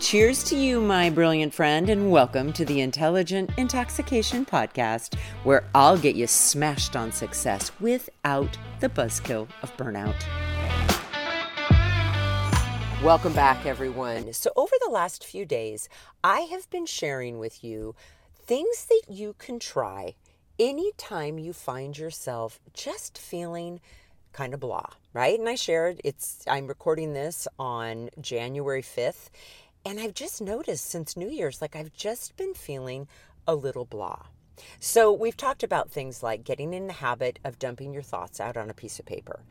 Cheers to you, my brilliant friend, and welcome to the Intentional Intoxication Podcast, where I'll get you smashed on success without the buzzkill of burnout. Welcome back, everyone. So, over the last few days, I have been sharing with you things that you can try anytime you find yourself just feeling kind of blah, right? And I shared it's, I'm recording this on January 5th, and I've just noticed since New Year's, like I've just been feeling a little blah. So, we've talked about things like getting in the habit of dumping your thoughts out on a piece of paper,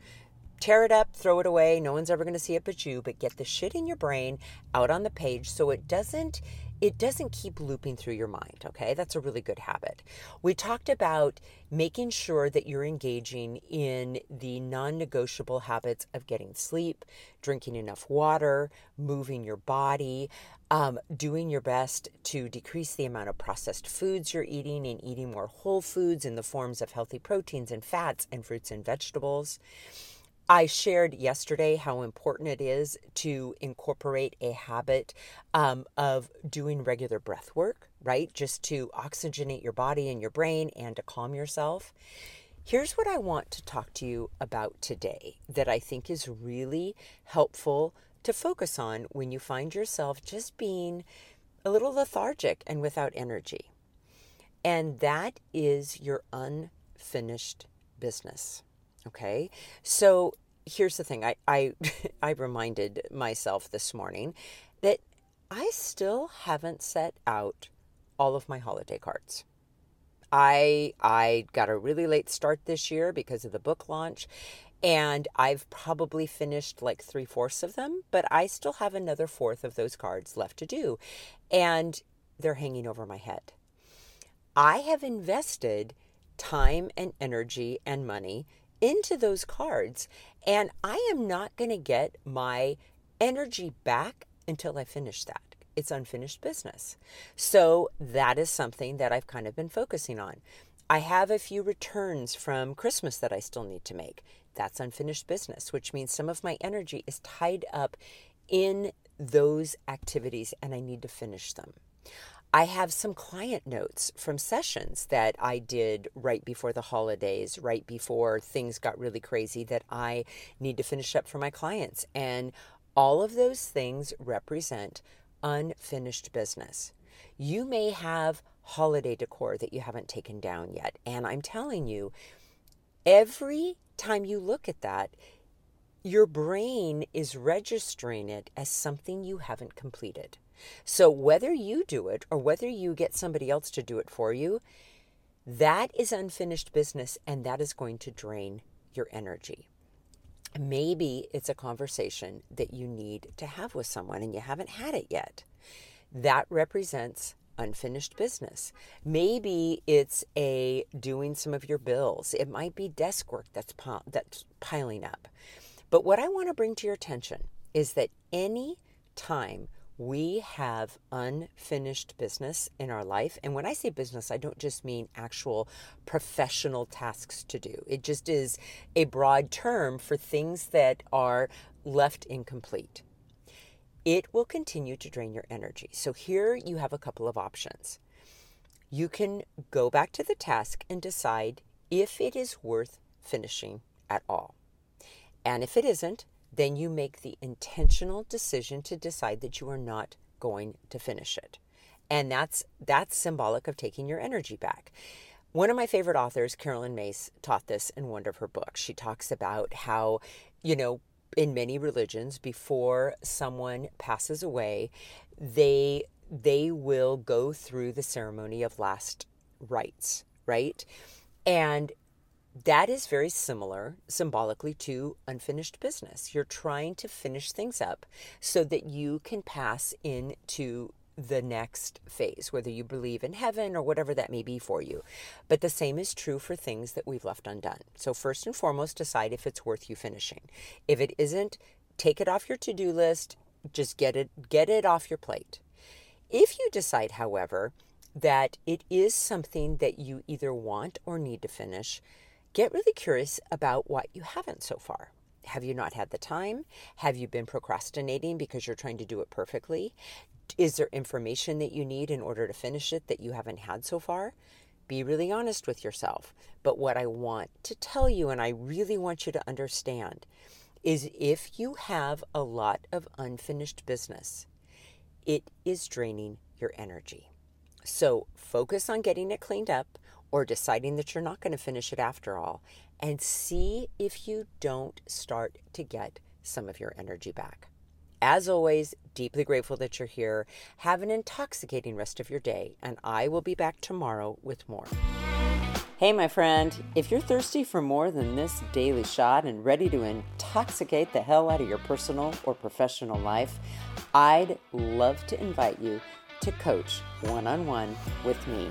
tear it up, throw it away. No one's ever going to see it but you, but get the shit in your brain out on the page so it doesn't it doesn't keep looping through your mind, okay? That's a really good habit. We talked about making sure that you're engaging in the non negotiable habits of getting sleep, drinking enough water, moving your body, um, doing your best to decrease the amount of processed foods you're eating and eating more whole foods in the forms of healthy proteins and fats and fruits and vegetables. I shared yesterday how important it is to incorporate a habit um, of doing regular breath work, right? Just to oxygenate your body and your brain and to calm yourself. Here's what I want to talk to you about today that I think is really helpful to focus on when you find yourself just being a little lethargic and without energy. And that is your unfinished business. Okay. So here's the thing. I, I, I reminded myself this morning that I still haven't set out all of my holiday cards. I I got a really late start this year because of the book launch, and I've probably finished like three fourths of them, but I still have another fourth of those cards left to do, and they're hanging over my head. I have invested time and energy and money into those cards. And I am not going to get my energy back until I finish that. It's unfinished business. So that is something that I've kind of been focusing on. I have a few returns from Christmas that I still need to make. That's unfinished business, which means some of my energy is tied up in those activities and I need to finish them. I have some client notes from sessions that I did right before the holidays, right before things got really crazy that I need to finish up for my clients. And all of those things represent unfinished business. You may have holiday decor that you haven't taken down yet. And I'm telling you, every time you look at that, your brain is registering it as something you haven't completed. So, whether you do it or whether you get somebody else to do it for you, that is unfinished business and that is going to drain your energy. Maybe it's a conversation that you need to have with someone and you haven't had it yet. That represents unfinished business. Maybe it's a doing some of your bills. It might be desk work that's that's piling up. But what I want to bring to your attention is that any time we have unfinished business in our life. And when I say business, I don't just mean actual professional tasks to do, it just is a broad term for things that are left incomplete. It will continue to drain your energy. So here you have a couple of options. You can go back to the task and decide if it is worth finishing at all. And if it isn't, then you make the intentional decision to decide that you are not going to finish it. And that's that's symbolic of taking your energy back. One of my favorite authors, Caroline Myss, taught this in one of her books. She talks about how, you know, in many religions, before someone passes away, they they will go through the ceremony of last rites, right? And that is very similar symbolically to unfinished business. You're trying to finish things up so that you can pass into the next phase, whether you believe in heaven or whatever that may be for you. But the same is true for things that we've left undone. So, first and foremost, decide if it's worth you finishing. If it isn't, take it off your to do list, just get it, get it off your plate. If you decide, however, that it is something that you either want or need to finish, get really curious about what you haven't so far. Have you not had the time? Have you been procrastinating because you're trying to do it perfectly? Is there information that you need in order to finish it that you haven't had so far? Be really honest with yourself. But what I want to tell you, and I really want you to understand, is if you have a lot of unfinished business, it is draining your energy. So focus on getting it cleaned up or deciding that you're not going to finish it after all, and see if you don't start to get some of your energy back. As always, deeply grateful that you're here. Have an intoxicating rest of your day, and I will be back tomorrow with more. Hey, my friend, if you're thirsty for more than this daily shot and ready to intoxicate the hell out of your personal or professional life, I'd love to invite you to coach one on one with me.